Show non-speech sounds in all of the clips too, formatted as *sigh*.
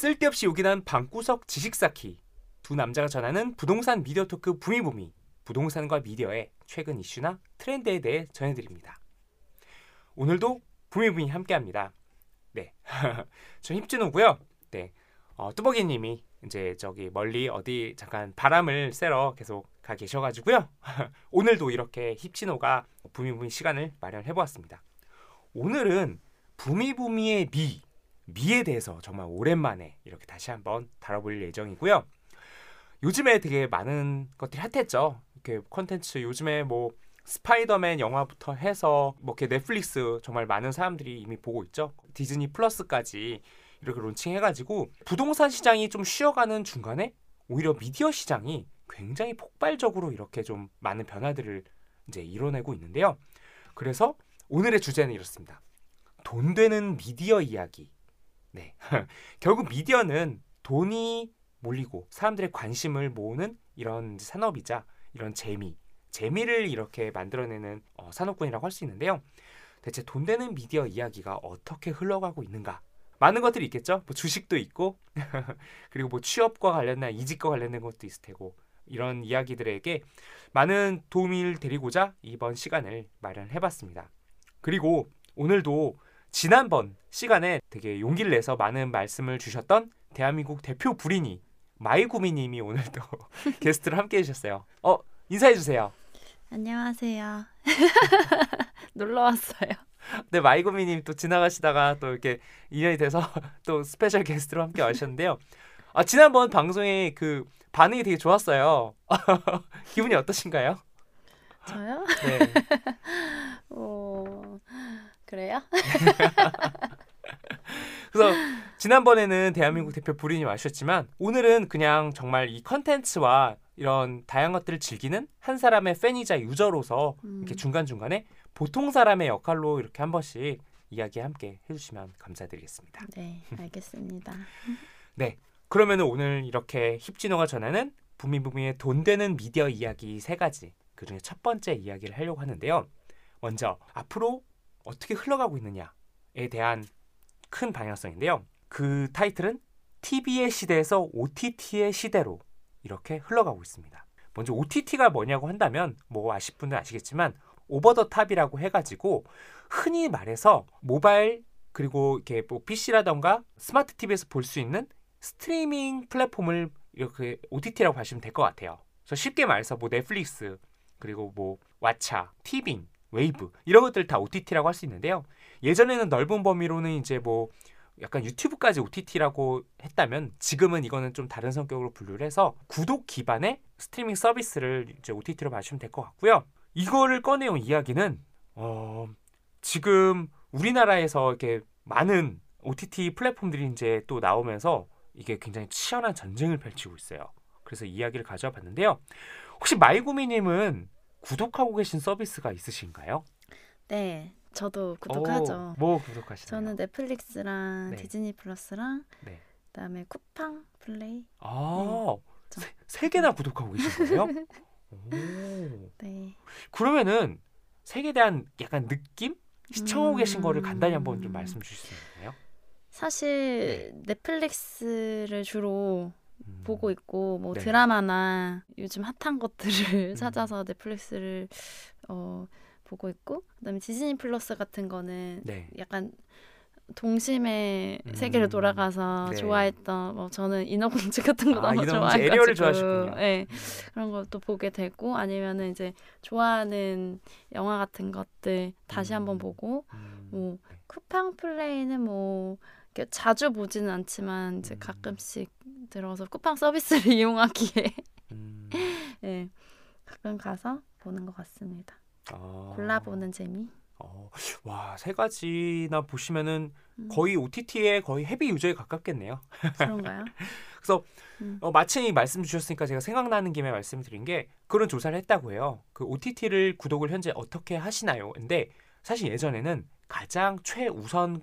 쓸데없이 요긴한 방구석 지식 쌓기 두 남자가 전하는 부동산 미디어 토크 부미부미 부동산과 미디어의 최근 이슈나 트렌드에 대해 전해드립니다. 오늘도 부미부미 함께합니다. 네, *laughs* 저 힙진호고요. 네, 어, 뚜벅이님이 이제 저기 멀리 어디 잠깐 바람을 쐬러 계속 가 계셔가지고요. *laughs* 오늘도 이렇게 힙진호가 부미부미 시간을 마련해 보았습니다. 오늘은 부미부미의 미 미에 대해서 정말 오랜만에 이렇게 다시 한번 다뤄볼 예정이고요. 요즘에 되게 많은 것들이 핫했죠. 이렇게 컨텐츠 요즘에 뭐 스파이더맨 영화부터 해서 뭐 이렇게 넷플릭스 정말 많은 사람들이 이미 보고 있죠. 디즈니 플러스까지 이렇게 론칭해가지고 부동산 시장이 좀 쉬어가는 중간에 오히려 미디어 시장이 굉장히 폭발적으로 이렇게 좀 많은 변화들을 이제 이뤄내고 있는데요. 그래서 오늘의 주제는 이렇습니다. 돈 되는 미디어 이야기. 네. *laughs* 결국 미디어는 돈이 몰리고 사람들의 관심을 모으는 이런 산업이자 이런 재미, 재미를 이렇게 만들어내는 어, 산업군이라고 할 수 있는데요. 대체 돈 되는 미디어 이야기가 어떻게 흘러가고 있는가? 많은 것들이 있겠죠. 뭐 주식도 있고 *laughs* 그리고 뭐 취업과 관련된 이직과 관련된 것도 있을 테고 이런 이야기들에게 많은 도움을 드리고자 이번 시간을 마련해봤습니다. 그리고 오늘도 지난번 시간에 되게 용기를 내서 많은 말씀을 주셨던 대한민국 대표 부린이 마이구미님이 오늘도 *laughs* 게스트로 함께 해주셨어요. 어 인사해 주세요. 안녕하세요. *laughs* 놀러 왔어요. 네 마이구미님 또 지나가시다가 또 이렇게 인연이 돼서 *laughs* 또 special 게스트로 함께 와주셨는데요. 아 지난번 방송에 그 반응이 되게 좋았어요. 기분이 어떠신가요? 저요? 네. 어... 그래요? *laughs* 그래서 지난번에는 대한민국 대표 불인이 와주셨지만 오늘은 그냥 정말 이 컨텐츠와 이런 다양한 것들을 즐기는 한 사람의 팬이자 유저로서 음. 이렇게 중간중간에 보통 사람의 역할로 이렇게 한 번씩 이야기 함께 해주시면 감사드리겠습니다. 네, 알겠습니다. *laughs* 그러면 오늘 이렇게 힙진호가 전하는 부미부미의 돈 되는 미디어 이야기 세 가지 그 중에 첫 번째 이야기를 하려고 하는데요. 먼저 앞으로 어떻게 흘러가고 있느냐에 대한 큰 방향성인데요. 그 타이틀은 TV의 시대에서 OTT의 시대로 이렇게 흘러가고 있습니다. 먼저 OTT가 뭐냐고 한다면 뭐 아실 분들 아시겠지만 over the top이라고 해가지고 흔히 말해서 모바일 그리고 이렇게 뭐 PC라던가 스마트 TV에서 볼 수 있는 스트리밍 플랫폼을 이렇게 OTT라고 하시면 될 것 같아요. 그래서 쉽게 말해서 뭐 넷플릭스 그리고 뭐 왓챠, 티빙, 웨이브 이런 것들 다 OTT라고 할 수 있는데요. 예전에는 넓은 범위로는 이제 뭐 약간 유튜브까지 OTT라고 했다면 지금은 이거는 좀 다른 성격으로 분류를 해서 구독 기반의 스트리밍 서비스를 이제 OTT로 봐주시면 될 것 같고요. 이거를 꺼내온 이야기는 어, 지금 우리나라에서 이렇게 많은 OTT 플랫폼들이 이제 또 나오면서 이게 굉장히 치열한 전쟁을 펼치고 있어요. 그래서 이야기를 가져와 봤는데요. 혹시 마이구미님은 구독하고 계신 서비스가 있으신가요? 네, 저도 구독하죠. 오, 뭐 구독하시나요? 저는 넷플릭스랑 네. 디즈니 플러스랑 네. 그다음에 쿠팡 플레이. 아, 저- 세, 세 개나 구독하고 계신 거예요? *laughs* 오. 네. 그러면은 색에 대한 약간 느낌? 시청하고 계신 거를 간단히 한번 좀 음. 말씀 주실 수 있나요? 사실 넷플릭스를 주로 음. 보고 있고 뭐 네. 드라마나 요즘 핫한 것들을 음. 찾아서 넷플릭스를 어 보고 있고 그다음에 디즈니 플러스 같은 거는 네. 약간 동심의 음. 세계로 돌아가서 네. 좋아했던 뭐 저는 인어공주 같은 거 아, 너무 좋아해가지고. 네, 그런 것도 보게 되고 아니면은 이제 좋아하는 영화 같은 것들 다시 음. 한번 보고 음. 뭐 쿠팡 플레이는 뭐 자주 보지는 않지만 이제 음. 가끔씩 들어서 쿠팡 서비스를 *laughs* 이용하기에 음. *laughs* 예 가끔 가서 보는 것 같습니다. 아. 골라보는 재미. 어, 와, 세 가지나 보시면은 음, 거의 OTT의 거의 헤비 유저에 가깝겠네요. *laughs* 그런가요? 그래서 음. 어, 마침 이 말씀 주셨으니까 제가 생각나는 김에 말씀드린 게 그런 조사를 했다고 해요. 그 OTT를 구독을 현재 어떻게 하시나요? 근데 사실 예전에는 가장 최우선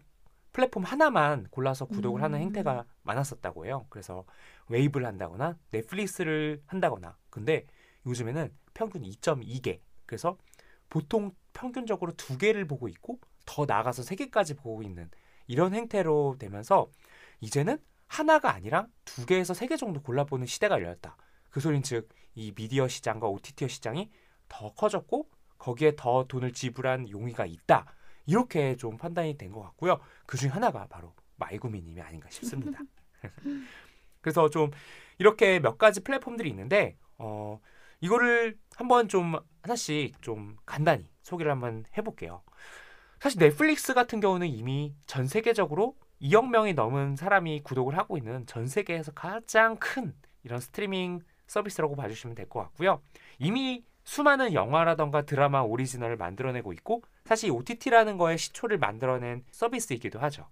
플랫폼 하나만 골라서 구독을 하는 음. 행태가 많았었다고 해요. 그래서 웨이브를 한다거나 넷플릭스를 한다거나. 근데 요즘에는 평균 2.2개. 그래서 보통 평균적으로 두 개를 보고 있고 더 나아가서 세 개까지 보고 있는 이런 행태로 되면서 이제는 하나가 아니라 두 개에서 세 개 정도 골라보는 시대가 열렸다. 그 소린 즉 이 미디어 시장과 OTT 시장이 더 커졌고 거기에 더 돈을 지불한 용의가 있다. 이렇게 좀 판단이 된 것 같고요. 그 중에 하나가 바로 마이구미님이 아닌가 싶습니다. *laughs* 그래서 좀 이렇게 몇 가지 플랫폼들이 있는데 어 이거를 한번 좀 하나씩 좀 간단히 소개를 한번 해볼게요. 사실 넷플릭스 같은 경우는 이미 전 세계적으로 2억 명이 넘은 사람이 구독을 하고 있는 전 세계에서 가장 큰 이런 스트리밍 서비스라고 봐주시면 될 것 같고요. 이미 수많은 영화라던가 드라마 오리지널을 만들어내고 있고 사실 OTT라는 거에 시초를 만들어낸 서비스이기도 하죠.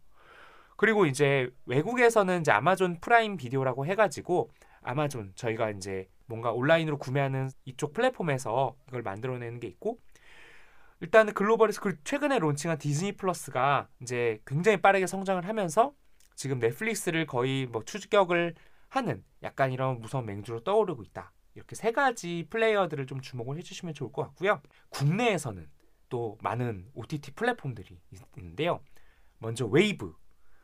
그리고 이제 외국에서는 이제 아마존 프라임 비디오라고 해가지고 아마존 저희가 이제 뭔가 온라인으로 구매하는 이쪽 플랫폼에서 이걸 만들어내는 게 있고 일단은 글로벌에서 그 최근에 론칭한 디즈니 플러스가 이제 굉장히 빠르게 성장을 하면서 지금 넷플릭스를 거의 뭐 추격을 하는 약간 이런 무서운 맹주로 떠오르고 있다. 이렇게 세 가지 플레이어들을 좀 주목을 해주시면 좋을 것 같고요. 국내에서는 또 많은 OTT 플랫폼들이 있- 있는데요. 먼저 웨이브.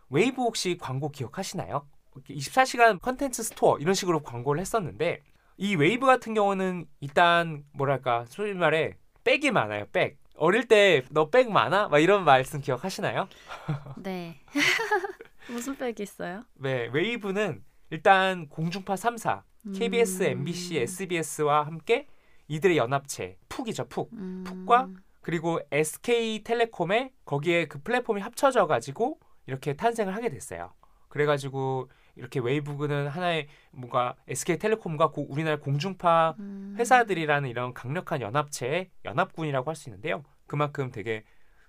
웨이브 혹시 광고 기억하시나요? 24시간 컨텐츠 store 이런 식으로 광고를 했었는데 이 웨이브 같은 경우는 일단 뭐랄까 소위 말해 백이 많아요. 백. 어릴 때 너 백 많아? 막 이런 말씀 기억하시나요? *laughs* 네. *laughs* 무슨 백이 있어요? 네, 웨이브는 일단 공중파 3사 KBS, 음. MBC, SBS와 함께 이들의 연합체 푹이죠, 푹. 음. 푹과 그리고 SK텔레콤에 거기에 그 플랫폼이 합쳐져 가지고 이렇게 탄생을 하게 됐어요. 그래가지고 이렇게 웨이브는 하나의 뭔가 SK텔레콤과 고- 우리나라 공중파 음. 회사들이라는 이런 강력한 연합체의 연합군이라고 할 수 있는데요. 그만큼 되게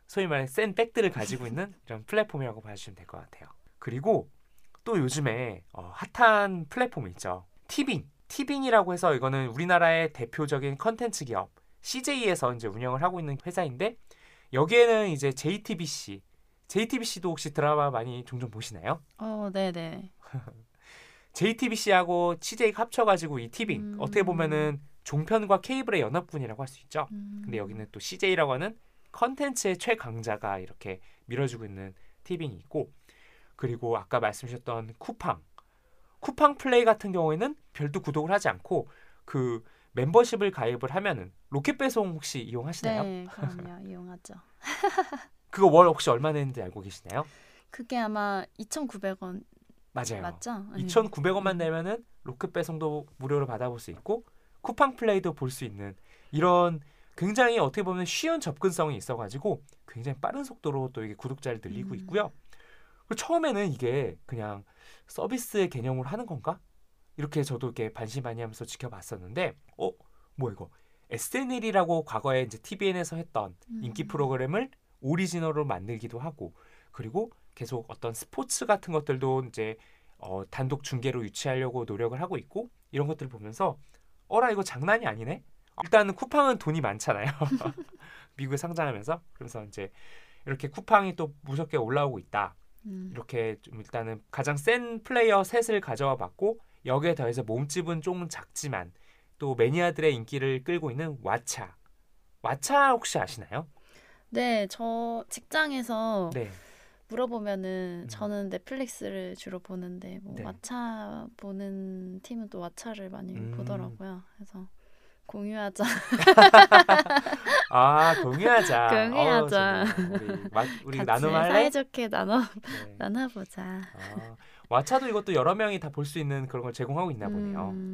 소위 말해 센 백들을 가지고 있는 *laughs* 이런 플랫폼이라고 봐주시면 될 것 같아요. 그리고 또 요즘에 어, 핫한 플랫폼이 있죠. 티빙. 티빙이라고 해서 이거는 우리나라의 대표적인 컨텐츠 기업 CJ에서 이제 운영을 하고 있는 회사인데 여기에는 이제 JTBC, JTBC도 혹시 드라마 많이 종종 보시나요? 어, 네, 네. *laughs* JTBC하고 CJ가 합쳐가지고 이 티빙 음. 어떻게 보면은 종편과 케이블의 연합군이라고 할 수 있죠. 음. 근데 여기는 또 CJ라고 하는 컨텐츠의 최강자가 이렇게 밀어주고 있는 티빙이 있고 그리고 아까 말씀 주셨던 쿠팡 쿠팡 플레이 같은 경우에는 별도 구독을 하지 않고 그 멤버십을 가입을 하면은 로켓 배송 혹시 이용하시나요? 네, 그럼요. 이용하죠. *laughs* 그거 월 혹시 얼마 내는지 알고 계시나요? 그게 아마 2,900원 맞아요. 맞죠? 네. 2,900원만 내면은 로켓 배송도 무료로 받아볼 수 있고 쿠팡 플레이도 볼 수 있는 이런 굉장히 어떻게 보면 쉬운 접근성이 있어가지고 굉장히 빠른 속도로 또 이게 구독자를 늘리고 음. 있고요. 처음에는 이게 그냥 서비스의 개념으로 하는 건가? 이렇게 저도 이렇게 반신반의하면서 지켜봤었는데, 어, 뭐 이거 SNL이라고 과거에 이제 TVN에서 했던 인기 음. 프로그램을 오리지널로 만들기도 하고 그리고 계속 어떤 스포츠 같은 것들도 이제 어, 단독 중계로 유치하려고 노력을 하고 있고 이런 것들을 보면서 어라 이거 장난이 아니네. 일단은 쿠팡은 돈이 많잖아요. *laughs* 미국에 상장하면서 그래서 이제 이렇게 쿠팡이 또 무섭게 올라오고 있다. 음. 이렇게 좀 일단은 가장 센 플레이어 셋을 가져와 봤고 여기에 더해서 몸집은 좀 작지만 또 매니아들의 인기를 끌고 있는 왓챠. 왓챠 혹시 아시나요? 네, 저 직장에서 네. 물어보면은 음. 저는 넷플릭스를 주로 보는데 뭐 네. 왓챠 보는 팀은 또 왓챠를 많이 음. 보더라고요. 그래서 공유하자. *laughs* 아 공유하자. *laughs* 공유하자. 어, 우리 마, 우리 같이 나눔 할래? 사이좋게 나눠 네. 나눠보자. 아, 왓챠도 이것도 여러 명이 다 볼 수 있는 그런 걸 제공하고 있나 보네요. 음.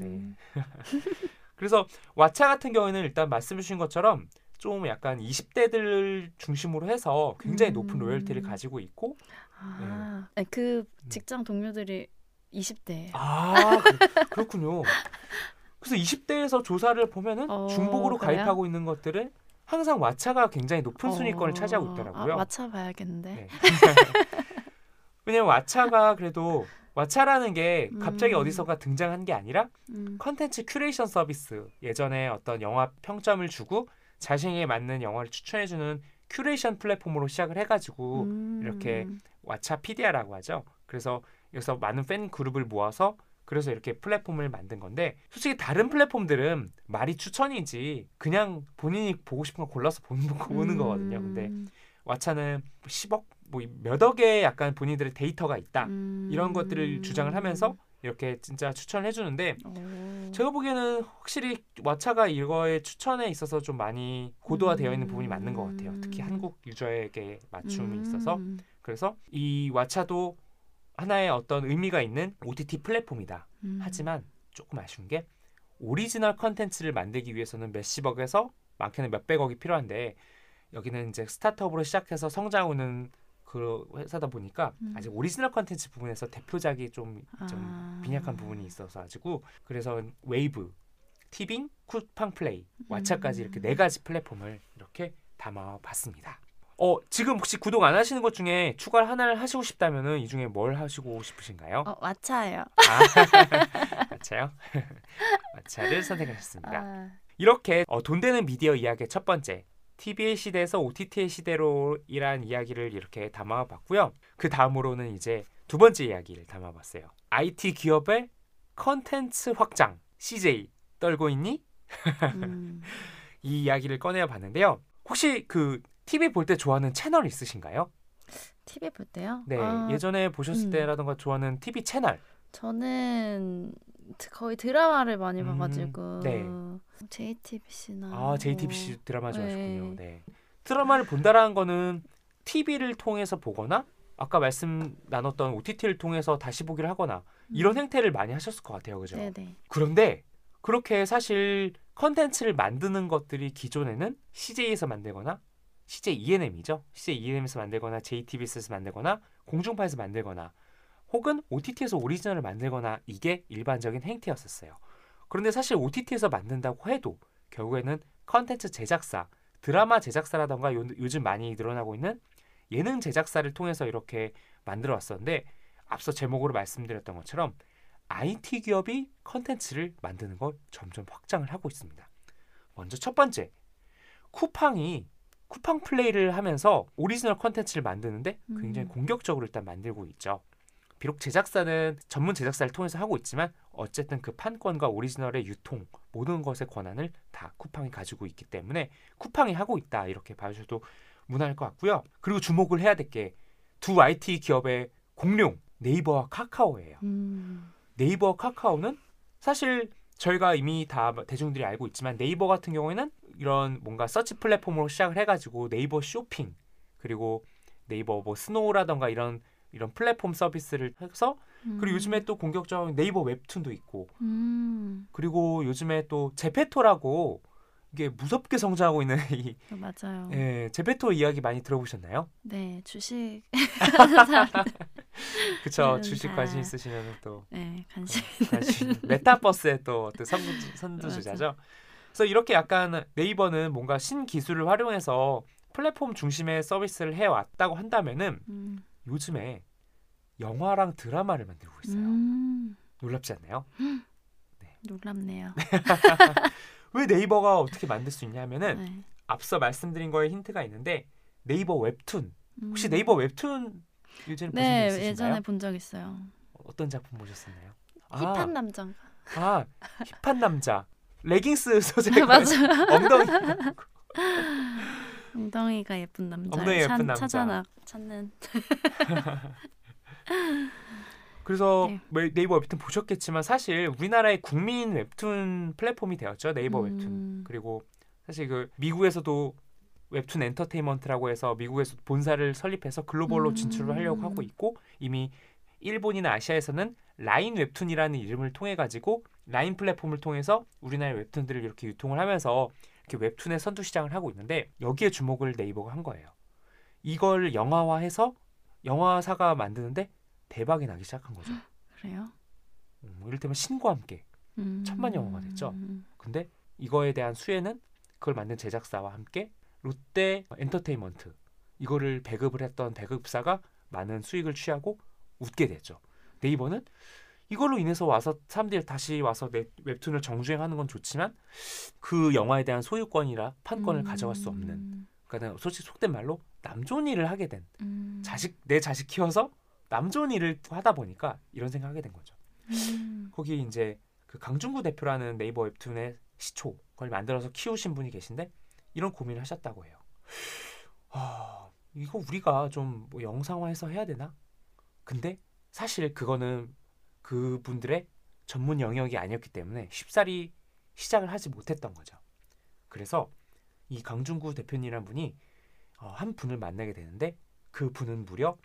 네. *laughs* 그래서 왓챠 같은 경우에는 일단 말씀 주신 것처럼 좀 약간 20대들 중심으로 해서 굉장히 높은 음. 로열티를 가지고 있고 아, 네, 그 직장 동료들이 20대예요. 아 그, 렇군요 그래서 20대에서 조사를 보면은 어, 중복으로 그래요? 가입하고 있는 것들은 항상 왓챠가 굉장히 높은 순위권을 어, 차지하고 있더라고요. 아, 왓챠 봐야겠는데. 네. *laughs* 왜냐면 왓챠가 그래도 왓챠라는 게 갑자기 음. 어디선가 등장한 게 아니라 음. 컨텐츠 큐레이션 서비스 예전에 어떤 영화 평점을 주고 자신에게 맞는 영화를 추천해주는 큐레이션 플랫폼으로 시작을 해가지고 음. 이렇게 왓챠피디아라고 하죠. 그래서 여기서 많은 팬 그룹을 모아서 그래서 이렇게 플랫폼을 만든 건데 솔직히 다른 플랫폼들은 말이 추천이지 그냥 본인이 보고 싶은 거 골라서 보는, 보는 거거든요. 근데 음. 왓챠는 10억 뭐몇 억의 약간 본인들의 데이터가 있다 음. 이런 것들을 주장을 하면서 이렇게 진짜 추천을 해주는데 오. 제가 보기에는 확실히 왓챠가 이거에 추천에 있어서 좀 많이 고도화되어 있는 부분이 맞는 것 같아요. 특히 음. 한국 user에게 맞춤이 음. 있어서 그래서 이 왓챠도 하나의 어떤 의미가 있는 OTT 플랫폼이다. 음. 하지만 조금 아쉬운 게 오리지널 컨텐츠를 만들기 위해서는 몇십억에서 많게는 몇백억이 필요한데 여기는 이제 스타트업으로 시작해서 성장하는 그 회사다 보니까 음. 아직 오리지널 컨텐츠 부분에서 대표작이 좀, 좀 아. 빈약한 부분이 있어서 가지고 그래서 웨이브, 티빙, 쿠팡 플레이, 왓챠까지 음. 이렇게 네 가지 플랫폼을 이렇게 담아봤습니다. 어 지금 혹시 구독 안 하시는 것 중에 추가를 하나를 하시고 싶다면은 이 중에 뭘 하시고 싶으신가요? 어. 아, *laughs* 맞아요. 마차를 *laughs* 선택하셨습니다. 아. 이렇게 어, 돈 되는 미디어 이야기의 첫 번째 TV의 시대에서 OTT의 시대로이란 이야기를 이렇게 담아봤고요. 그 다음으로는 이제 두 번째 이야기를 담아봤어요. IT 기업의 컨텐츠 확장 CJ 떨고 있니? 음. *laughs* 이 이야기를 꺼내어 봤는데요. 혹시 그 TV 볼 때 좋아하는 채널 있으신가요? TV 볼 때요? 네, 아, 예전에 보셨을 음. 때라던가 좋아하는 TV 채널. 저는 드- 거의 드라마를 많이 음, 봐가지고 네. JTBC나 아, JTBC 드라마 좋아하셨군요. 네. 네. 드라마를 본다라는 거는 TV를 통해서 보거나 아까 말씀 나눴던 OTT를 통해서 다시 보기를 하거나 이런 행태를 많이 하셨을 것 같아요. 그죠? 음. 네네. 그런데 그렇게 사실 컨텐츠를 만드는 것들이 기존에는 CJ에서 만들거나 CJ ENM이죠. CJ ENM에서 만들거나 JTBC에서 만들거나 공중파에서 만들거나 혹은 OTT에서 오리지널을 만들거나 이게 일반적인 행태였었어요. 그런데 사실 OTT에서 만든다고 해도 결국에는 컨텐츠 제작사, 드라마 제작사라던가 요, 요즘 많이 늘어나고 있는 예능 제작사를 통해서 이렇게 만들어 왔었는데 앞서 제목으로 말씀드렸던 것처럼 IT 기업이 컨텐츠를 만드는 걸 점점 확장을 하고 있습니다. 먼저 첫 번째, 쿠팡이 쿠팡 플레이를 하면서 오리지널 컨텐츠를 만드는데 굉장히 음. 공격적으로 일단 만들고 있죠. 비록 제작사는 전문 제작사를 통해서 하고 있지만 어쨌든 그 판권과 오리지널의 유통 모든 것의 권한을 다 쿠팡이 가지고 있기 때문에 쿠팡이 하고 있다 이렇게 봐주셔도 무난할 것 같고요. 그리고 주목을 해야 될 게 두 IT 기업의 공룡 네이버와 카카오예요. 음. 네이버 카카오는 사실 저희가 이미 다 대중들이 알고 있지만 네이버 같은 경우에는 이런 뭔가 서치 플랫폼으로 시작을 해가지고 네이버 쇼핑 그리고 네이버 뭐 스노우라던가 이런 이런 플랫폼 서비스를 해서 그리고 음. 요즘에 또 공격적인 네이버 웹툰도 있고 음. 그리고 요즘에 또 제페토라고 이게 무섭게 성장하고 있는 *laughs* 이 어, 맞아요. 예, 제페토 이야기 많이 들어보셨나요? 네 주식 *laughs* 그쵸 음, 주식 다. 관심 있으시면 또 네 관심 관심 *laughs* 메타버스의 또 어떤 선두, 선두주자죠. 그래서 이렇게 약간 네이버는 뭔가 신기술을 활용해서 플랫폼 중심의 서비스를 해왔다고 한다면은 음. 요즘에 영화랑 드라마를 만들고 있어요. 음. 놀랍지 않나요? 놀랍네요. *laughs* 왜 네이버가 어떻게 만들 수 있냐면은 네. 앞서 말씀드린 거에 힌트가 있는데 네이버 웹툰 혹시 음. 네이버 웹툰 요즘 보신 적네 있으신가요? 예전에 본 적 있어요. 어떤 작품 보셨었나요? 힙한 남자. 아, 힙한 남자 레깅스 *laughs* 소재가 맞아. 엉덩이 *laughs* 엉덩이가 예쁜 남자. 엉덩이 예쁜 남자. 찾아나 찾는. *laughs* 그래서 네. 뭐 네이버 웹툰 보셨겠지만 사실 우리나라의 국민 웹툰 플랫폼이 되었죠 네이버 웹툰 음. 그리고 사실 그 미국에서도 웹툰 엔터테인먼트라고 해서 미국에서 본사를 설립해서 글로벌로 음. 진출을 하려고 하고 있고 이미 일본이나 아시아에서는 라인 웹툰이라는 이름을 통해 가지고 라인 플랫폼을 통해서 우리나라의 웹툰들을 이렇게 유통을 하면서 이렇게 웹툰의 선두 시장을 하고 있는데 여기에 주목을 네이버가 한 거예요. 이걸 영화화해서 영화사가 만드는데 대박이 나기 시작한 거죠. 그래요? 음, 이를테면 신과 함께. 음. 천만 영화가 됐죠. 음. 근데 이거에 대한 수혜는 그걸 만든 제작사와 함께 롯데 엔터테인먼트 이거를 배급을 했던 배급사가 많은 수익을 취하고 웃게 되죠. 네이버는 이걸로 인해서 와서 사람들이 다시 와서 웹, 웹툰을 정주행하는 건 좋지만 그 영화에 대한 소유권이나 판권을 가져갈 수 없는 음, 그러니까 솔직히 속된 말로 남 좋은 일을 하게 된 음, 자식 내 자식 키워서 남 좋은 일을 하다 보니까 이런 생각하게 된 거죠. 음, 거기 이제 그 강중구 대표라는 네이버 웹툰의 시초 그걸 만들어서 키우신 분이 계신데 이런 고민을 하셨다고 해요. 아 이거 우리가 좀 뭐 영상화해서 해야 되나? 근데 사실 그거는 그분들의 전문 영역이 아니었기 때문에 쉽사리 시작을 하지 못했던 거죠. 그래서 이 강중구 대표님이란 분이 어, 한 분을 만나게 되는데 그 분은 무려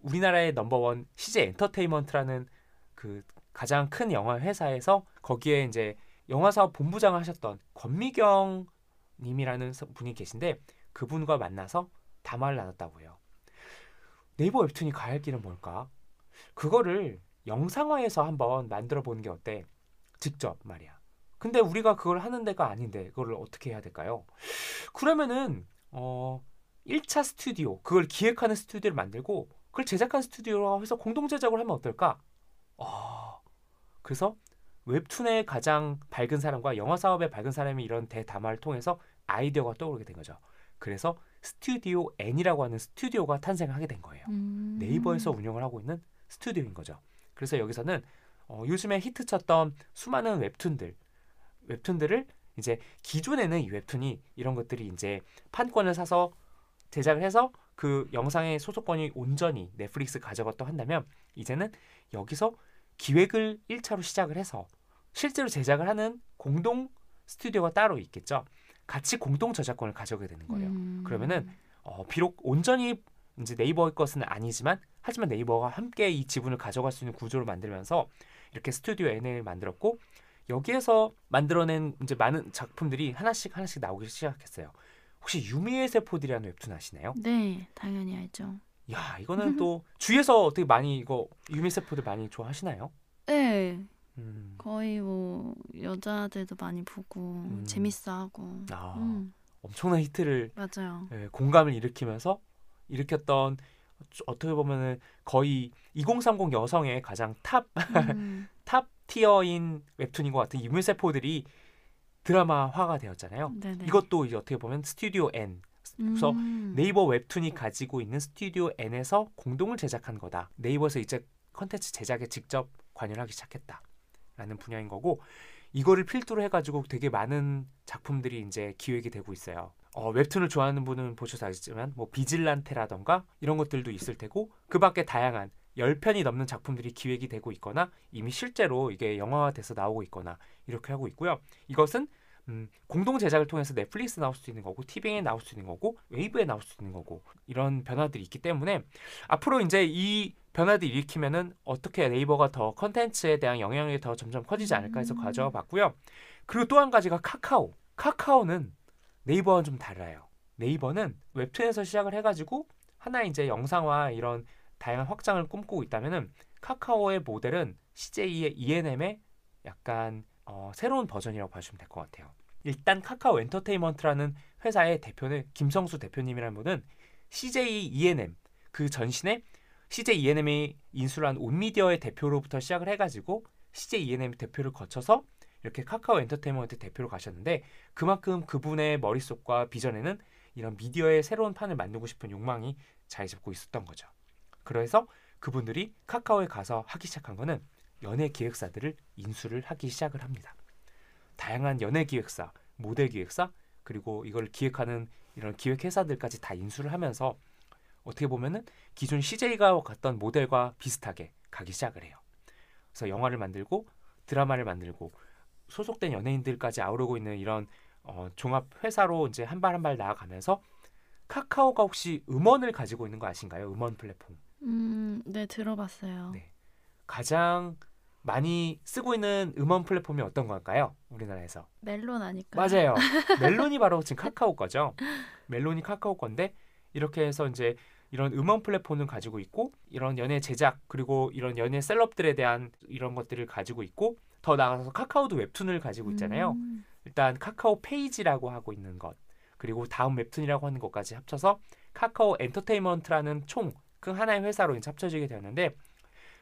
우리나라의 넘버원 CJ 엔터테인먼트라는 그 가장 큰 영화 회사에서 거기에 이제 영화 사업 본부장을 하셨던 권미경 님이라는 서- 분이 계신데 그분과 만나서 담화를 나눴다고 해요. 네이버 웹툰이 가야 할 길은 뭘까? 그거를 영상화해서 한번 만들어 보는 게 어때? 직접 말이야. 근데 우리가 그걸 하는 데가 아닌데 그거를 어떻게 해야 될까요? 그러면은 어 1차 스튜디오, 그걸 기획하는 스튜디오를 만들고 그걸 제작한 스튜디오로 해서 공동 제작을 하면 어떨까? 아, 그래서 웹툰의 가장 밝은 사람과 영화 사업의 밝은 사람이 이런 대담화를 통해서 아이디어가 떠오르게 된 거죠. 그래서 스튜디오 N이라고 하는 스튜디오가 탄생을 하게 된 거예요. 음. 네이버에서 운영을 하고 있는 스튜디오인 거죠. 그래서 여기서는 어, 요즘에 히트쳤던 수많은 웹툰들, 웹툰들을 이제 기존에는 이 웹툰이 이런 것들이 이제 판권을 사서 제작을 해서 그 영상의 소속권이 온전히 넷플릭스 가져갔다 한다면 이제는 여기서 기획을 1차로 시작을 해서 실제로 제작을 하는 공동 스튜디오가 따로 있겠죠. 같이 공동 저작권을 가져오게 되는 거예요. 음. 그러면은 어, 비록 온전히 이제 네이버의 것은 아니지만 하지만 네이버가 함께 이 지분을 가져갈 수 있는 구조를 만들면서 이렇게 스튜디오 N을 만들었고 여기에서 만들어낸 이제 많은 작품들이 하나씩 하나씩 나오기 시작했어요. 혹시 유미의 세포들이라는 웹툰 아시나요? 네, 당연히 알죠. 야 이거는 또 *laughs* 주위에서 어떻게 많이 이거 유미 세포들 많이 좋아하시나요? 네, 음, 거의 뭐 여자들도 많이 보고 재밌어하고. 아 음, 엄청난 히트를 맞아요. 예, 공감을 일으키면서 일으켰던 어떻게 보면은 거의 2030 여성의 가장 top 음, *laughs* top tier인 웹툰인 것 같은 유미의 세포들이 드라마화가 되었잖아요. 네네. 이것도 이제 어떻게 보면 스튜디오 N 그래서 음, 네이버 웹툰이 가지고 있는 스튜디오 N에서 공동을 제작한 거다. 네이버에서 이제 컨텐츠 제작에 직접 관여를 하기 시작했다라는 분야인 거고 이거를 필두로 해가지고 되게 많은 작품들이 이제 기획이 되고 있어요. 어, 웹툰을 좋아하는 분은 보셔서 아시지만 뭐 비질란테라던가 이런 것들도 있을 테고 그 밖에 다양한 10편이 넘는 작품들이 기획이 되고 있거나 이미 실제로 이게 영화화돼서 나오고 있거나 이렇게 하고 있고요. 이것은 음, 공동 제작을 통해서 넷플릭스 나올 수 있는 거고 티빙에 나올 수 있는 거고 웨이브에 나올 수 있는 거고 이런 변화들이 있기 때문에 앞으로 이제 이 변화들 일으키면은 어떻게 네이버가 더 컨텐츠에 대한 영향이 더 점점 커지지 않을까 해서 음. 가져와 봤고요. 그리고 또 한 가지가 카카오. 카카오는 네이버와는 좀 달라요. 네이버는 웹툰에서 시작을 해가지고 하나 이제 영상화 이런 다양한 확장을 꿈꾸고 있다면은 카카오의 모델은 CJ의 ENM의 약간 어, 새로운 버전이라고 봐주시면 될 것 같아요. 일단 카카오 엔터테인먼트라는 회사의 대표는 김성수 대표님이라는 분은 CJ ENM 그 전신에 CJ ENM이 인수한 온미디어의 대표로부터 시작을 해가지고 CJ ENM 대표를 거쳐서 이렇게 카카오 엔터테인먼트 대표로 가셨는데 그만큼 그분의 머릿속과 비전에는 이런 미디어의 새로운 판을 만들고 싶은 욕망이 자리 잡고 있었던 거죠. 그래서 그분들이 카카오에 가서 하기 시작한 거는 연예 기획사들을 인수를 하기 시작을 합니다. 다양한 연예 기획사, 모델 기획사, 그리고 이걸 기획하는 이런 기획 회사들까지 다 인수를 하면서 어떻게 보면은 기존 CJ가 갔던 모델과 비슷하게 가기 시작을 해요. 그래서 영화를 만들고 드라마를 만들고 소속된 연예인들까지 아우르고 있는 이런 어, 종합 회사로 이제 한 발 한 발 나아가면서 카카오가 혹시 음원을 가지고 있는 거 아신가요? 음원 플랫폼. 음, 네 들어봤어요. 네. 가장 많이 쓰고 있는 음원 플랫폼이 어떤 걸까요? 우리나라에서. 멜론 아닐까요? 맞아요. *laughs* 멜론이 바로 지금 카카오 거죠. 멜론이 카카오 건데 이렇게 해서 이제 이런 음원 플랫폼을 가지고 있고 이런 연예 제작 그리고 이런 연예 셀럽들에 대한 이런 것들을 가지고 있고 더 나아가서 카카오도 웹툰을 가지고 있잖아요. 음, 일단 카카오 페이지라고 하고 있는 것 그리고 다음 웹툰이라고 하는 것까지 합쳐서 카카오 엔터테인먼트라는 총 그 하나의 회사로 이제 합쳐지게 되었는데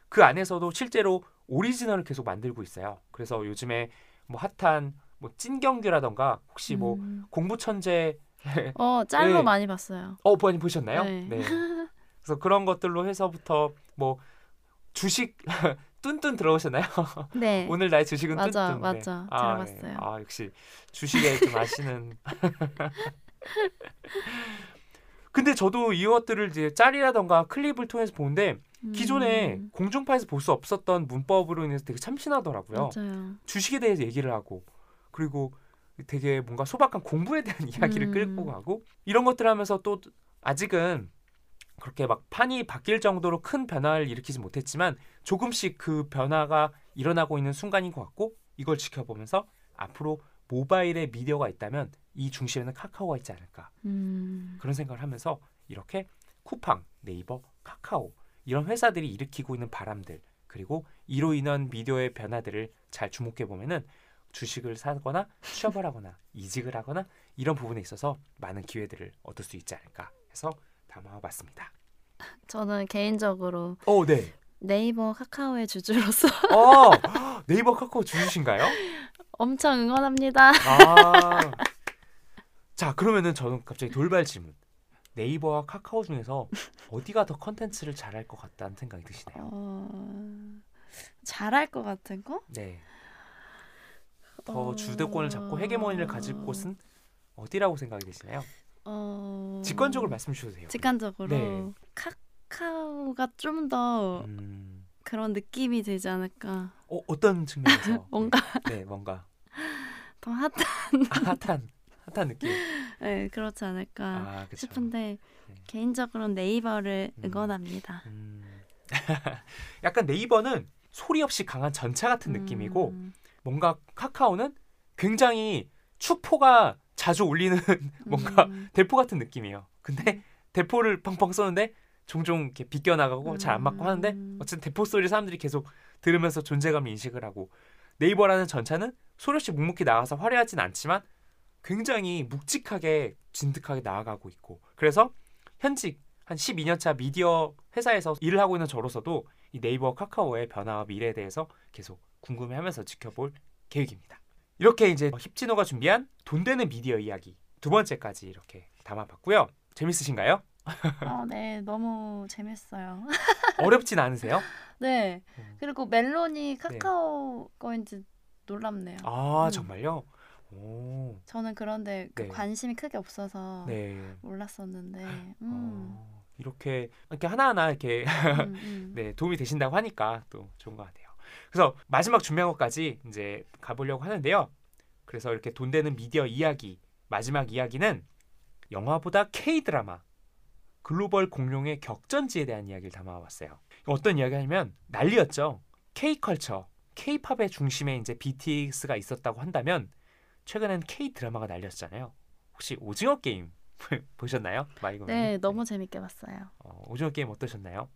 그 안에서도 실제로 오리지널을 계속 만들고 있어요. 그래서 요즘에 뭐 핫한 뭐 찐경규라던가 혹시 뭐 음. 공부 천재 어 짤로 네. 많이 봤어요. 어 많이 보셨나요? 네. *laughs* 그래서 그런 것들로 해서부터 뭐 주식 *laughs* 뚠뚠 들어오셨나요? *laughs* 네. 오늘 나의 주식은 맞아, 뚠뚠. 맞아. 아, 들어봤어요. 아 역시 주식에 좀 아시는. 근데 저도 이것들을 이제 짤이라던가 클립을 통해서 보는데 기존에 음, 공중파에서 볼 수 없었던 문법으로 인해서 되게 참신하더라고요. 맞아요. 주식에 대해서 얘기를 하고 그리고 되게 뭔가 소박한 공부에 대한 *laughs* 이야기를 음. 끌고 가고 이런 것들 하면서 또 아직은 그렇게 막 판이 바뀔 정도로 큰 변화를 일으키지 못했지만 조금씩 그 변화가 일어나고 있는 순간인 것 같고 이걸 지켜보면서 앞으로 모바일에 미디어가 있다면 이 중심에는 카카오가 있지 않을까 음. 그런 생각을 하면서 이렇게 쿠팡, 네이버, 카카오 이런 회사들이 일으키고 있는 바람들 그리고 이로 인한 미디어의 변화들을 잘 주목해 보면은 주식을 사거나 취업을 하거나 *laughs* 이직을 하거나 이런 부분에 있어서 많은 기회들을 얻을 수 있지 않을까 해서 담아봤습니다. 저는 개인적으로 어, 네. 네이버 카카오의 주주로서 어, *laughs* 네이버 카카오 주주신가요? 엄청 응원합니다. 아. 자, 그러면은 저는 갑자기 돌발 질문. 네이버와 카카오 중에서 *laughs* 어디가 더 컨텐츠를 잘할 것 같다는 생각이 드시나요? 어... 잘할 것 같은 거? 네. 더 어, 주도권을 잡고 헤게모니를 가질 곳은 어디라고 생각이 되시나요? 어... 직관적으로 말씀 주셔도 돼요. 직관적으로 네. 카카오가 좀더 음, 그런 느낌이 들지 않을까. 어, 어떤 측면에서? *laughs* 뭔가 네, 네, 뭔가 더 핫한 아, 핫한 핫한 느낌. 네, 그렇지 않을까 아. 싶은데 네. 개인적으로는 네이버를 음. 응원합니다. 음. *laughs* 약간 네이버는 소리 없이 강한 전차 같은 느낌이고 음, 뭔가 카카오는 굉장히 축포가 자주 울리는 *laughs* 뭔가 음, 대포 같은 느낌이에요. 근데 대포를 펑펑 쏘는데 종종 이렇게 비껴 나가고 잘 안 맞고 하는데 음. 어쨌든 대포 소리 사람들이 계속 들으면서 존재감 인식을 하고 네이버라는 전차는 소리 없이 묵묵히 나가서 화려하진 않지만 굉장히 묵직하게 진득하게 나아가고 있고 그래서 현직 한 12년 차 미디어 회사에서 일을 하고 있는 저로서도 이 네이버 카카오의 변화와 미래에 대해서 계속 궁금해하면서 지켜볼 계획입니다. 이렇게 이제 힙진호가 준비한 돈 되는 미디어 이야기 두 번째까지 이렇게 담아봤고요. 재밌으신가요? 어, 네, 너무 재밌어요. *laughs* 어렵진 않으세요? 네, 음. 그리고 멜론이 카카오 거인지 놀랍네요. 아 음. 정말요? 오, 저는 그런데 그 네. 관심이 크게 없어서 네. 몰랐었는데, 음, 어, 이렇게 이렇게 하나하나 이렇게 음, *laughs* 음. 네, 도움이 되신다고 하니까 또 좋은 것 같아요. 그래서 마지막 준비한 것까지 이제 가보려고 하는데요. 그래서 이렇게 돈 되는 미디어 이야기 마지막 이야기는 영화보다 K 드라마 글로벌 공룡의 격전지에 대한 이야기를 담아왔어요. 어떤 이야기냐면 난리였죠. K 컬처, K 팝의 중심에 이제 BTS가 있었다고 한다면 최근엔 K 드라마가 날렸잖아요. 혹시 오징어 게임 *laughs* 보셨나요? 마이거 네, 너무 재밌게 봤어요. 어, 오징어 게임 어떠셨나요?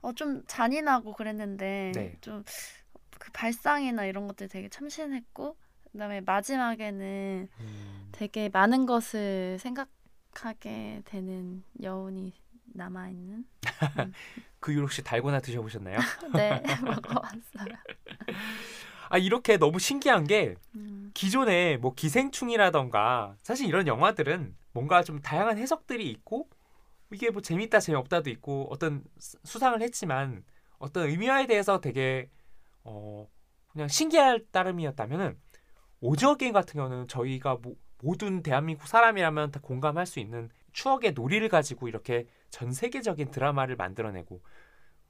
어, 좀 잔인하고 그랬는데 네. 좀그 발상이나 이런 것들 되게 참신했고 그다음에 마지막에는 음, 되게 많은 것을 생각하게 되는 여운이 남아 있는. *laughs* 그 이후 혹시 달고나 드셔보셨나요? *laughs* 네, 먹어봤어요. 아 이렇게 너무 신기한 게 음, 기존에 뭐 기생충이라던가 사실 이런 영화들은 뭔가 좀 다양한 해석들이 있고 이게 뭐 재밌다 재미없다도 있고 어떤 수- 수상을 했지만 어떤 의미화에 대해서 되게 어 그냥 신기할 따름이었다면은 오징어 게임 같은 경우는 저희가 모, 모든 대한민국 사람이라면 다 공감할 수 있는 추억의 놀이를 가지고 이렇게 전 세계적인 드라마를 만들어내고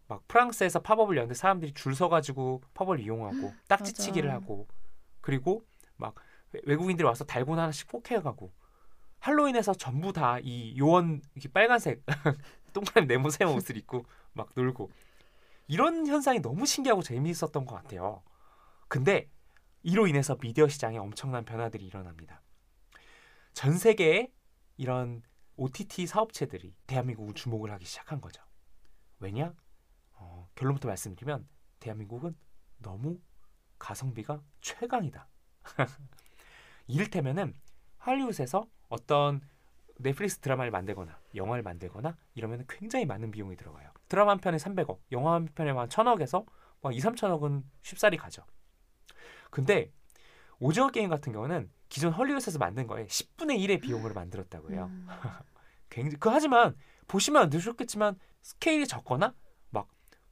막 프랑스에서 팝업을 여는데 사람들이 줄 서가지고 팝업을 이용하고 딱지치기를 맞아. 하고 그리고 막 외- 외국인들이 와서 달고나 하나씩 포켓해가고 할로윈에서 전부 다 이 요원 이렇게 빨간색 *laughs* 동그란 네모 세모 옷을 입고 막 놀고 이런 현상이 너무 신기하고 재미있었던 것 같아요. 근데 이로 인해서 미디어 시장에 엄청난 변화들이 일어납니다. 전 세계에 이런 OTT 사업체들이 대한민국을 주목을 하기 시작한 거죠. 왜냐? 어, 결론부터 말씀드리면 대한민국은 너무 가성비가 최강이다. *laughs* 이를테면은 할리우드에서 어떤 넷플릭스 드라마를 만들거나 영화를 만들거나 이러면 굉장히 많은 비용이 들어가요. 드라마 한 편에 300억, 영화 한 편에 한 1000억에서 막 2, 3천억은 쉽사리 가죠. 근데 오징어 게임 같은 경우는 기존 헐리우드에서 만든 거에 10분의 1의 비용으로 만들었다고 해요. 음. *laughs* 굉장히 그 하지만 보시면 느끼셨겠지만 스케일이 적거나 막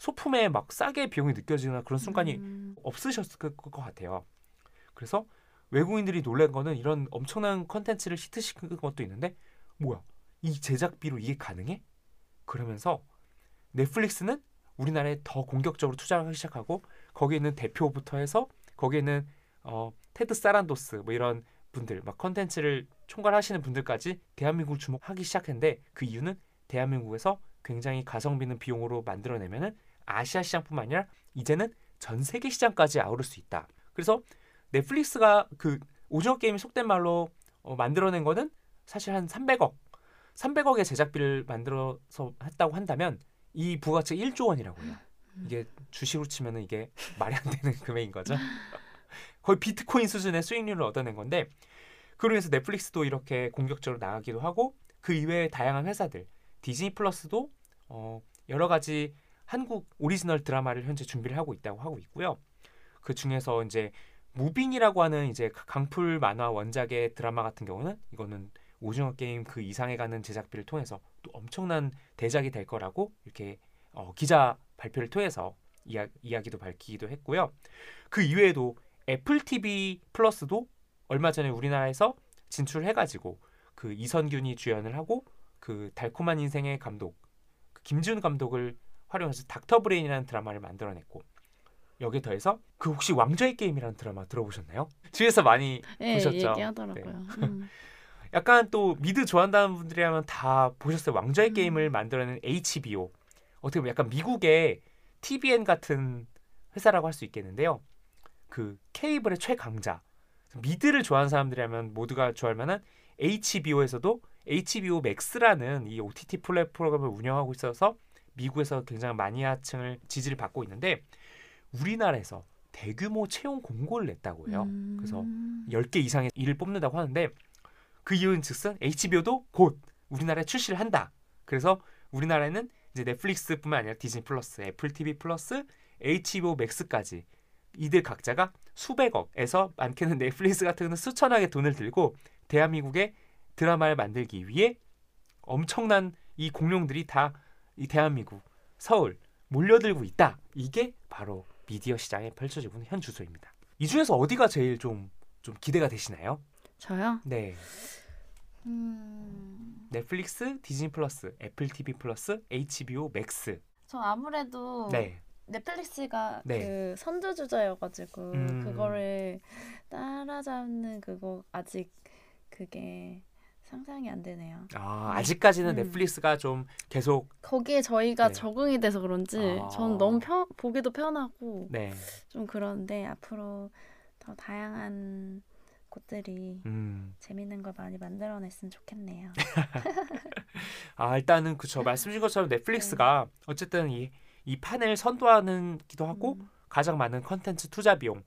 소품에 막 싸게 비용이 느껴지거나 그런 순간이 음. 없으셨을 것 같아요. 그래서 외국인들이 놀란 거는 이런 엄청난 컨텐츠를 히트시킨 것도 있는데 뭐야 이 제작비로 이게 가능해? 그러면서 넷플릭스는 우리나라에 더 공격적으로 투자를 하기 시작하고 거기에 있는 대표부터 해서 거기에 있는 어, 테드 사란도스 뭐 이런 분들 막 컨텐츠를 총괄하시는 분들까지 대한민국을 주목하기 시작했는데 그 이유는 대한민국에서 굉장히 가성비 있는 비용으로 만들어내면은 아시아 시장뿐만 아니라 이제는 전 세계 시장까지 아우를 수 있다. 그래서 넷플릭스가 그 오징어 게임이 속된 말로 어, 만들어낸 거는 사실 한 300억, 300억의 제작비를 만들어서 했다고 한다면 이 부가치가 1조 원이라고 해요. 이게 주식으로 치면은 이게 말이 안 되는 *laughs* 금액인 거죠. 거의 비트코인 수준의 수익률을 얻어낸 건데 그로 인해서 넷플릭스도 이렇게 공격적으로 나가기도 하고 그 이외의 다양한 회사들 디즈니 플러스도 어, 여러 가지 한국 오리지널 드라마를 현재 준비를 하고 있다고 하고 있고요. 그 중에서 이제 무빙이라고 하는 이제 강풀 만화 원작의 드라마 같은 경우는 이거는 오징어 게임 그 이상에 가는 제작비를 통해서 또 엄청난 대작이 될 거라고 이렇게 어, 기자 발표를 통해서 이야, 이야기도 밝히기도 했고요. 그 이외에도 애플 TV 플러스도 얼마 전에 우리나라에서 진출해가지고 그 이선균이 주연을 하고 그 달콤한 인생의 감독 그 김지운 감독을 활용해서 닥터 브레인이라는 드라마를 만들어냈고 여기에 더해서 그 혹시 왕좌의 게임이라는 드라마 들어보셨나요? 뒤에서 많이 예, 보셨죠? 네. 얘기하더라고요. 음. *laughs* 약간 또 미드 좋아한다는 분들이라면 다 보셨어요. 왕좌의 음. 게임을 만들어낸 HBO. 어떻게 보면 약간 미국의 TVN 같은 회사라고 할 수 있겠는데요. 그 케이블의 최강자. 미드를 좋아하는 사람들이라면 모두가 좋아할 만한 HBO에서도 HBO Max라는 이 OTT 플랫폼을 운영하고 있어서 미국에서 굉장히 마니아층을 지지를 받고 있는데 우리나라에서 대규모 채용 공고를 냈다고 해요. 음. 그래서 10개 이상의 일을 뽑는다고 하는데 그 이유는 즉슨 HBO도 곧 우리나라에 출시를 한다. 그래서 우리나라에는 이제 넷플릭스뿐만 아니라 디즈니 플러스, 애플 TV 플러스, HBO 맥스까지 이들 각자가 수백억에서 많게는 넷플릭스 같은 경우는 수천억의 돈을 들고 대한민국의 드라마를 만들기 위해 엄청난 이 공룡들이 다 이 대한민국 서울 몰려들고 있다. 이게 바로 미디어 시장에 펼쳐지고 있는 현 주소입니다. 이 중에서 어디가 제일 좀 좀 기대가 되시나요? 저요? 네. 음. 넷플릭스, 디즈니 플러스, 애플 TV 플러스, HBO 맥스. 전 아무래도 네. 넷플릭스가 네. 그 선두주자여가지고 음. 그거를 따라잡는 그거 아직 그게 상상이 안 되네요. 아, 아직까지는 음. 넷플릭스가 좀 계속 거기에 저희가 네. 적응이 돼서 그런지 아. 전 너무 편 보기도 편하고 네. 좀 그런데 앞으로 더 다양한 곳들이 음. 재밌는 걸 많이 만들어냈으면 좋겠네요. *laughs* 아, 일단은 그쵸. 말씀 주신 것처럼 넷플릭스가 어쨌든 이, 이 판을 선도하는 기도 하고 음. 가장 많은 컨텐츠 투자 비용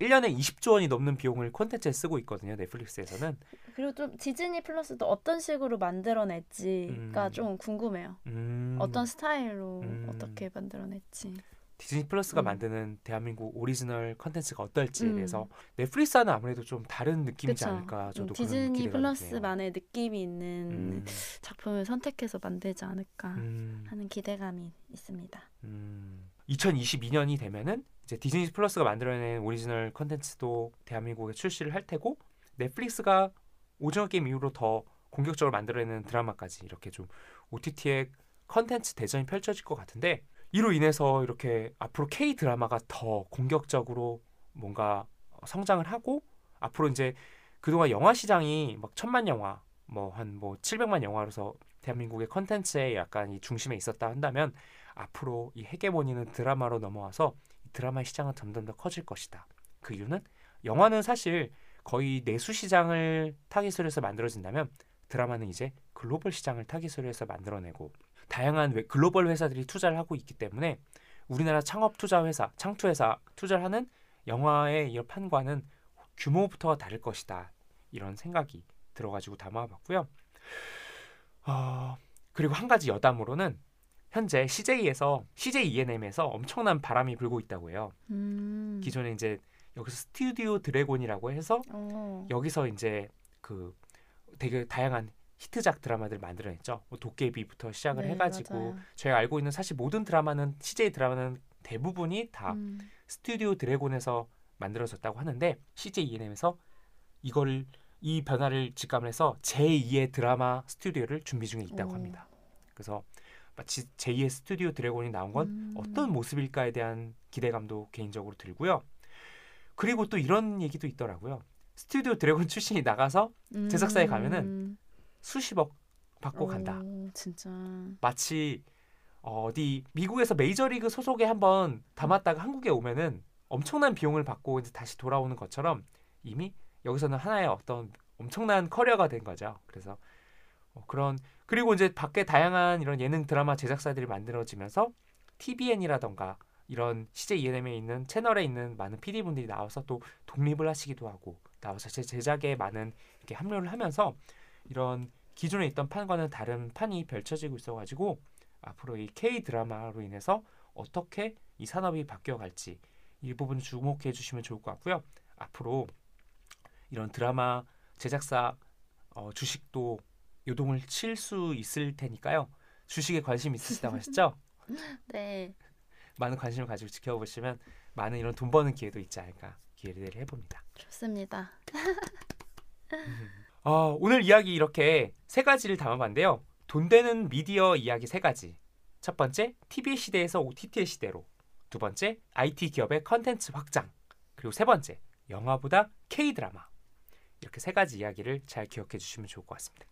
1년에 20조 원이 넘는 비용을 콘텐츠에 쓰고 있거든요. 넷플릭스에서는. 그리고 좀 디즈니 플러스도 어떤 식으로 만들어낼지가 음. 좀 궁금해요. 음. 어떤 스타일로 음. 어떻게 만들어낼지. 디즈니 플러스가 음. 만드는 대한민국 오리지널 컨텐츠가 어떨지에 음. 대해서 넷플릭스와는 아무래도 좀 다른 느낌이지 그쵸. 않을까 저도 음, 그런 디즈니. 플러스만의 느낌이 있는 음, 작품을 선택해서 만들지 않을까 음, 하는 기대감이 있습니다. 음. 2022년이 되면은 이제 디즈니 플러스가 만들어낸 오리지널 컨텐츠도 대한민국에 출시를 할 테고 넷플릭스가 오징어 게임 이후로 더 공격적으로 만들어내는 드라마까지 이렇게 좀 OTT의 컨텐츠 대전이 펼쳐질 것 같은데 이로 인해서 이렇게 앞으로 K 드라마가 더 공격적으로 뭔가 성장을 하고 앞으로 이제 그동안 영화 시장이 막 천만 영화 뭐 한뭐 700만 영화로서 대한민국의 컨텐츠에 약간 이 중심에 있었다 한다면 앞으로 이 헤게모니는 드라마로 넘어와서 이 드라마 시장은 점점 더 커질 것이다. 그 이유는 영화는 사실 거의 내수 시장을 타깃으로 해서 만들어진다면 드라마는 이제 글로벌 시장을 타깃으로 해서 만들어내고 다양한 외- 글로벌 회사들이 투자를 하고 있기 때문에 우리나라 창업 투자 회사, 창투 회사 투자를 하는 영화의 이 판과는 규모부터가 다를 것이다. 이런 생각이 들어가지고 담아봤고요. 어, 그리고 한 가지 여담으로는 현재 CJ에서 CJ E&M에서 엄청난 바람이 불고 있다고 해요. 음. 기존에 이제 여기서 스튜디오 드래곤이라고 해서 어. 여기서 이제 그 되게 다양한 히트작 드라마들 만들어냈죠. 뭐 도깨비부터 시작을 네, 해가지고 맞아요. 저희가 알고 있는 사실 모든 드라마는 CJ 드라마는 대부분이 다 음. 스튜디오 드래곤에서 만들어졌다고 하는데 CJ E&M에서 이걸 이 변화를 직감을 해서 제2의 드라마 스튜디오를 준비 중에 있다고 오. 합니다. 그래서 마치 제2의 스튜디오 드래곤이 나온 건 음. 어떤 모습일까에 대한 기대감도 개인적으로 들고요. 그리고 또 이런 얘기도 있더라고요. 스튜디오 드래곤 *laughs* 출신이 나가서 제작사에 가면은 음. 수십억 받고 간다. 오, 진짜. 마치 어, 어디 미국에서 메이저리그 소속에 한번 담았다가 한국에 오면은 엄청난 비용을 받고 이제 다시 돌아오는 것처럼 이미 여기서는 하나의 어떤 엄청난 커리어가 된 거죠. 그래서 어, 그런 그리고 이제 밖에 다양한 이런 예능 드라마 제작사들이 만들어지면서 TVN이라던가 이런 CJ ENM에 있는 채널에 있는 많은 PD분들이 나와서 또 독립을 하시기도 하고 나와서 제 제작에 많은 이렇게 합류를 하면서 이런 기존에 있던 판과는 다른 판이 펼쳐지고 있어가지고 앞으로 이 K 드라마로 인해서 어떻게 이 산업이 바뀌어갈지 이 부분 주목해 주시면 좋을 것 같고요. 앞으로 이런 드라마 제작사 어, 주식도 요동을 칠 수 있을 테니까요. 주식에 관심 있으시다고 하셨죠? *laughs* 네. 많은 관심을 가지고 지켜보시면 많은 이런 돈 버는 기회도 있지 않을까 기대를 해봅니다. 좋습니다. *laughs* 어, 오늘 이야기 이렇게 세 가지를 담아봤는데요. 돈 되는 미디어 이야기 세 가지. 첫 번째, TV 시대에서 OTT의 시대로. 두 번째, IT 기업의 컨텐츠 확장. 그리고 세 번째, 영화보다 K 드라마. 이렇게 세 가지 이야기를 잘 기억해 주시면 좋을 것 같습니다.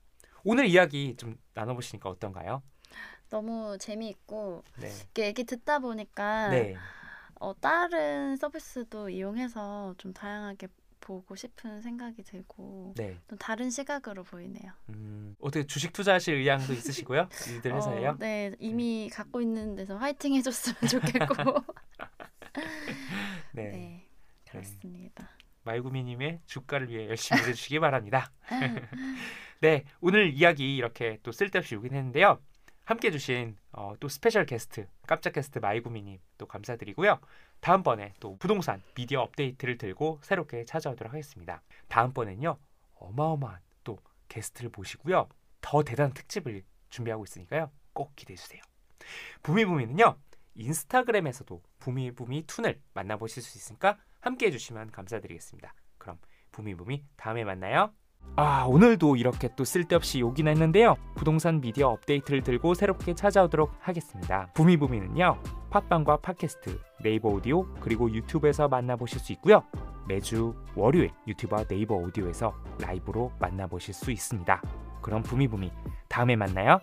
오늘 이야기 좀 나눠보시니까 어떤가요? 너무 재미있고 네. 이렇게 얘기 듣다 보니까 네. 어, 다른 서비스도 이용해서 좀 다양하게 보고 싶은 생각이 들고 네. 좀 다른 시각으로 보이네요. 음, 어떻게 주식 투자하실 의향도 있으시고요? *laughs* 이들 회사에요? 어, 네, 이미 갖고 있는 데서 화이팅 해줬으면 좋겠고. *laughs* *laughs* 네. 네, 그렇습니다. 말구미님의 주가를 위해 열심히 일해주시기 바랍니다. *laughs* 네, 오늘 이야기 이렇게 또 쓸데없이 오긴 했는데요. 함께 해주신 어, 또 스페셜 게스트, 깜짝 게스트 마이구미님 또 감사드리고요. 다음번에 또 부동산 미디어 업데이트를 들고 새롭게 찾아오도록 하겠습니다. 다음번엔요, 어마어마한 또 게스트를 모시고요. 더 대단한 특집을 준비하고 있으니까요. 꼭 기대해주세요. 부미부미는요, 인스타그램에서도 부미부미 툰을 만나보실 수 있으니까 함께 해주시면 감사드리겠습니다. 그럼 부미부미 다음에 만나요. 아 오늘도 이렇게 또 쓸데없이 욕이나 했는데요. 부동산 미디어 업데이트를 들고 새롭게 찾아오도록 하겠습니다. 부미부미는요. 팟빵과 팟캐스트, 네이버 오디오 그리고 유튜브에서 만나보실 수 있고요. 매주 월요일 유튜브와 네이버 오디오에서 라이브로 만나보실 수 있습니다. 그럼 부미부미 다음에 만나요.